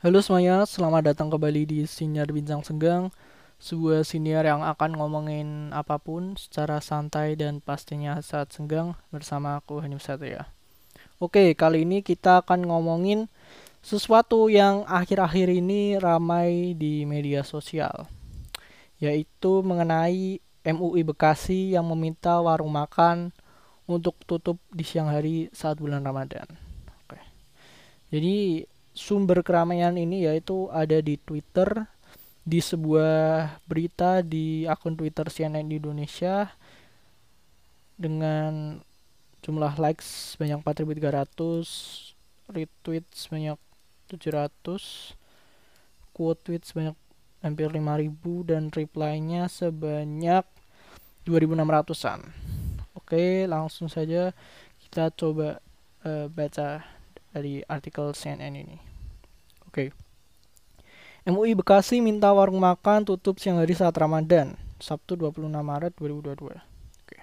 Halo semuanya, selamat datang kembali di Sinyar Bincang Senggang Sebuah siniar yang akan ngomongin apa pun secara santai dan pastinya saat senggang bersama aku Hanif Satria Oke, kali ini kita akan ngomongin sesuatu yang akhir-akhir ini ramai di media sosial Yaitu mengenai MUI Bekasi yang meminta warung makan untuk tutup di siang hari saat bulan Ramadan Oke. Jadi sumber keramaian ini yaitu ada di Twitter di sebuah berita di akun Twitter CNN Indonesia dengan jumlah likes sebanyak 4300 retweet sebanyak 700 quote tweet sebanyak hampir 5000 dan reply-nya sebanyak 2600-an oke langsung saja kita coba uh, baca dari artikel CNN ini. Oke. Okay. MUI Bekasi minta warung makan tutup siang hari saat Ramadan, Sabtu 26 Maret 2022. Oke. Okay.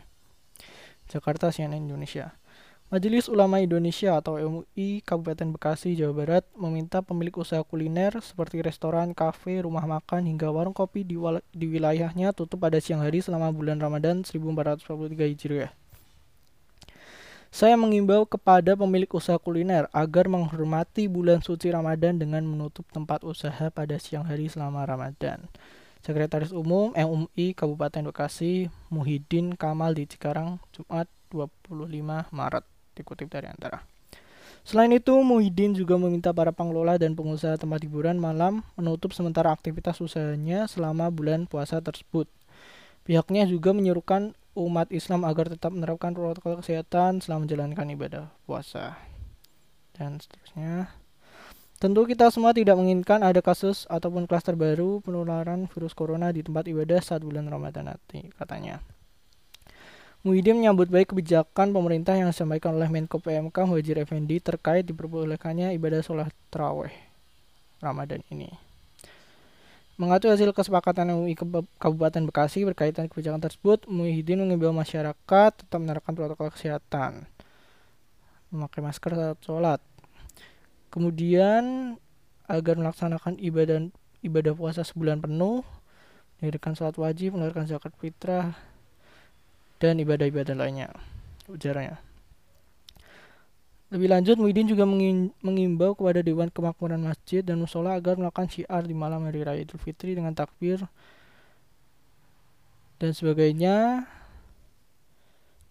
Jakarta CNN Indonesia. Majelis Ulama Indonesia atau MUI Kabupaten Bekasi, Jawa Barat meminta pemilik usaha kuliner seperti restoran, kafe, rumah makan hingga warung kopi di, di wilayahnya tutup pada siang hari selama bulan Ramadan 1443 Hijriah. Saya mengimbau kepada pemilik usaha kuliner agar menghormati bulan suci Ramadan dengan menutup tempat usaha pada siang hari selama Ramadan. Sekretaris Umum MUI Kabupaten Bekasi Muhyiddin Kamal di Cikarang Jumat 25 Maret dikutip dari antara. Selain itu, Muhyiddin juga meminta para pengelola dan pengusaha tempat hiburan malam menutup sementara aktivitas usahanya selama bulan puasa tersebut. Pihaknya juga menyuruhkan umat Islam agar tetap menerapkan protokol kesehatan selama menjalankan ibadah puasa. Dan seterusnya. Tentu kita semua tidak menginginkan ada kasus ataupun klaster baru penularan virus corona di tempat ibadah saat bulan Ramadan nanti, katanya. Muhyiddin menyambut baik kebijakan pemerintah yang disampaikan oleh Menko PMK Muhajir Effendi terkait diperbolehkannya ibadah sholat terawih Ramadan ini. Mengatur hasil kesepakatan MUI Kabupaten Bekasi berkaitan kebijakan tersebut, Muhyiddin mengimbau masyarakat tetap menerapkan protokol kesehatan, memakai masker saat sholat. Kemudian agar melaksanakan ibadah ibadah puasa sebulan penuh, mendirikan sholat wajib, mengeluarkan zakat fitrah, dan ibadah-ibadah lainnya. Ujarnya. Lebih lanjut, Muhyiddin juga mengimbau kepada Dewan Kemakmuran Masjid dan Musola agar melakukan syiar di malam hari raya Idul Fitri dengan takbir dan sebagainya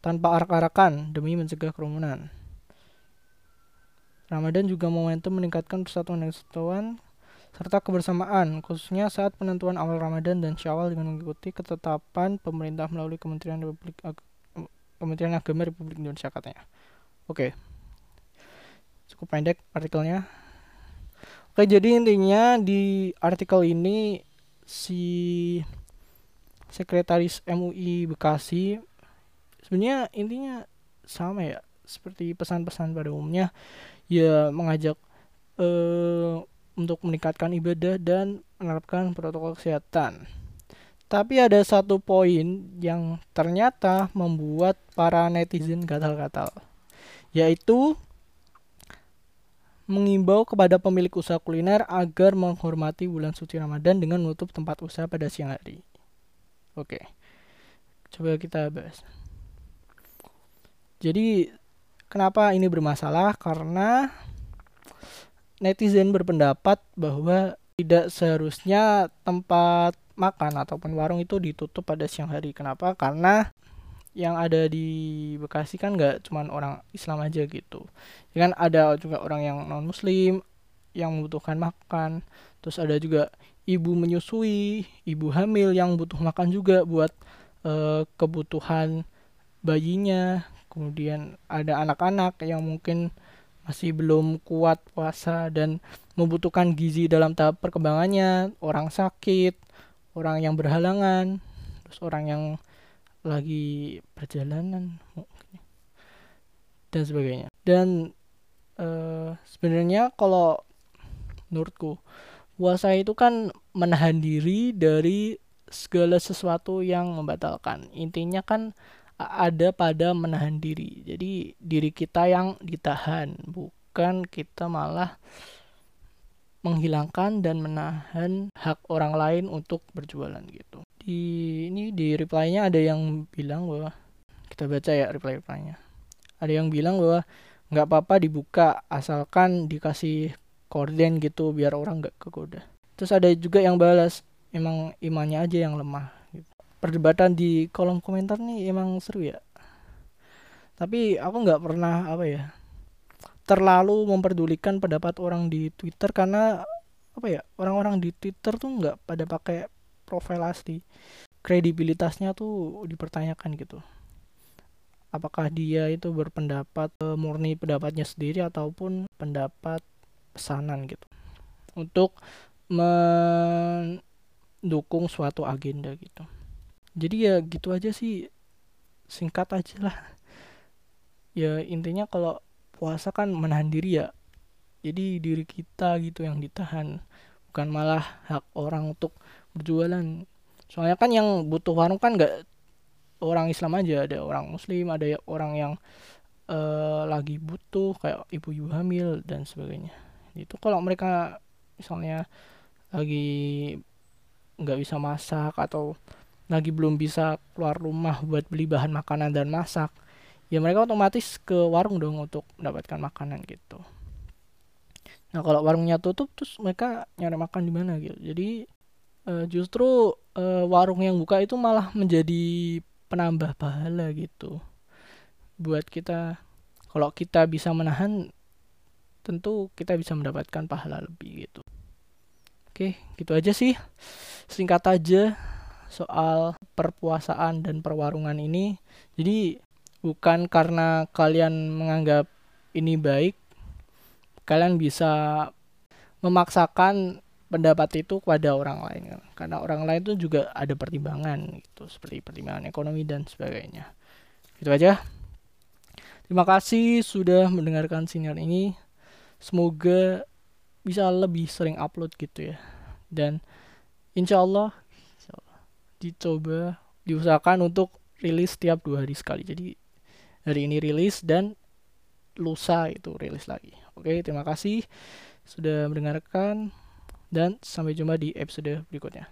tanpa arak-arakan demi mencegah kerumunan. Ramadan juga momentum meningkatkan persatuan dan kesatuan serta kebersamaan, khususnya saat penentuan awal Ramadan dan Syawal dengan mengikuti ketetapan pemerintah melalui Kementerian Republik Ag Kementerian Agama Republik Indonesia katanya. Oke. Okay cukup pendek artikelnya oke jadi intinya di artikel ini si sekretaris MUI Bekasi sebenarnya intinya sama ya seperti pesan-pesan pada umumnya ya mengajak uh, untuk meningkatkan ibadah dan menerapkan protokol kesehatan. Tapi ada satu poin yang ternyata membuat para netizen gatal-gatal, yaitu mengimbau kepada pemilik usaha kuliner agar menghormati bulan suci Ramadan dengan menutup tempat usaha pada siang hari. Oke. Coba kita bahas. Jadi kenapa ini bermasalah? Karena netizen berpendapat bahwa tidak seharusnya tempat makan ataupun warung itu ditutup pada siang hari. Kenapa? Karena yang ada di Bekasi kan nggak cuma orang Islam aja gitu. Ya kan ada juga orang yang non Muslim yang membutuhkan makan. Terus ada juga ibu menyusui ibu hamil yang butuh makan juga buat e, kebutuhan bayinya. Kemudian ada anak-anak yang mungkin masih belum kuat puasa dan membutuhkan gizi dalam tahap perkembangannya. Orang sakit orang yang berhalangan terus orang yang lagi perjalanan dan sebagainya. Dan uh, sebenarnya kalau menurutku puasa itu kan menahan diri dari segala sesuatu yang membatalkan. Intinya kan ada pada menahan diri. Jadi diri kita yang ditahan bukan kita malah menghilangkan dan menahan hak orang lain untuk berjualan gitu. Di ini di reply-nya ada yang bilang bahwa kita baca ya reply-reply-nya. Ada yang bilang bahwa nggak apa-apa dibuka asalkan dikasih korden gitu biar orang nggak kegoda. Terus ada juga yang balas emang imannya aja yang lemah. Gitu. Perdebatan di kolom komentar nih emang seru ya. Tapi aku nggak pernah apa ya terlalu memperdulikan pendapat orang di Twitter karena apa ya orang-orang di Twitter tuh nggak pada pakai profil asli kredibilitasnya tuh dipertanyakan gitu. Apakah dia itu berpendapat e, murni pendapatnya sendiri ataupun pendapat pesanan gitu. Untuk mendukung suatu agenda gitu. Jadi ya gitu aja sih singkat aja lah. Ya intinya kalau puasa kan menahan diri ya. Jadi diri kita gitu yang ditahan. Bukan malah hak orang untuk berjualan. Soalnya kan yang butuh warung kan nggak orang Islam aja. Ada orang Muslim ada orang yang uh, lagi butuh kayak ibu-ibu hamil dan sebagainya. Itu kalau mereka misalnya lagi nggak bisa masak atau lagi belum bisa keluar rumah buat beli bahan makanan dan masak ya mereka otomatis ke warung dong untuk mendapatkan makanan gitu. Nah kalau warungnya tutup terus mereka nyari makan di mana gitu. Jadi uh, justru uh, warung yang buka itu malah menjadi penambah pahala gitu. Buat kita kalau kita bisa menahan tentu kita bisa mendapatkan pahala lebih gitu. Oke gitu aja sih. Singkat aja soal perpuasaan dan perwarungan ini. Jadi bukan karena kalian menganggap ini baik kalian bisa memaksakan pendapat itu kepada orang lain kan? Karena orang lain itu juga ada pertimbangan gitu seperti pertimbangan ekonomi dan sebagainya. Itu aja. Terima kasih sudah mendengarkan sinyal ini. Semoga bisa lebih sering upload gitu ya. Dan insya Allah dicoba diusahakan untuk rilis setiap dua hari sekali. Jadi hari ini rilis dan lusa itu rilis lagi. Oke, terima kasih sudah mendengarkan dan sampai jumpa di episode berikutnya.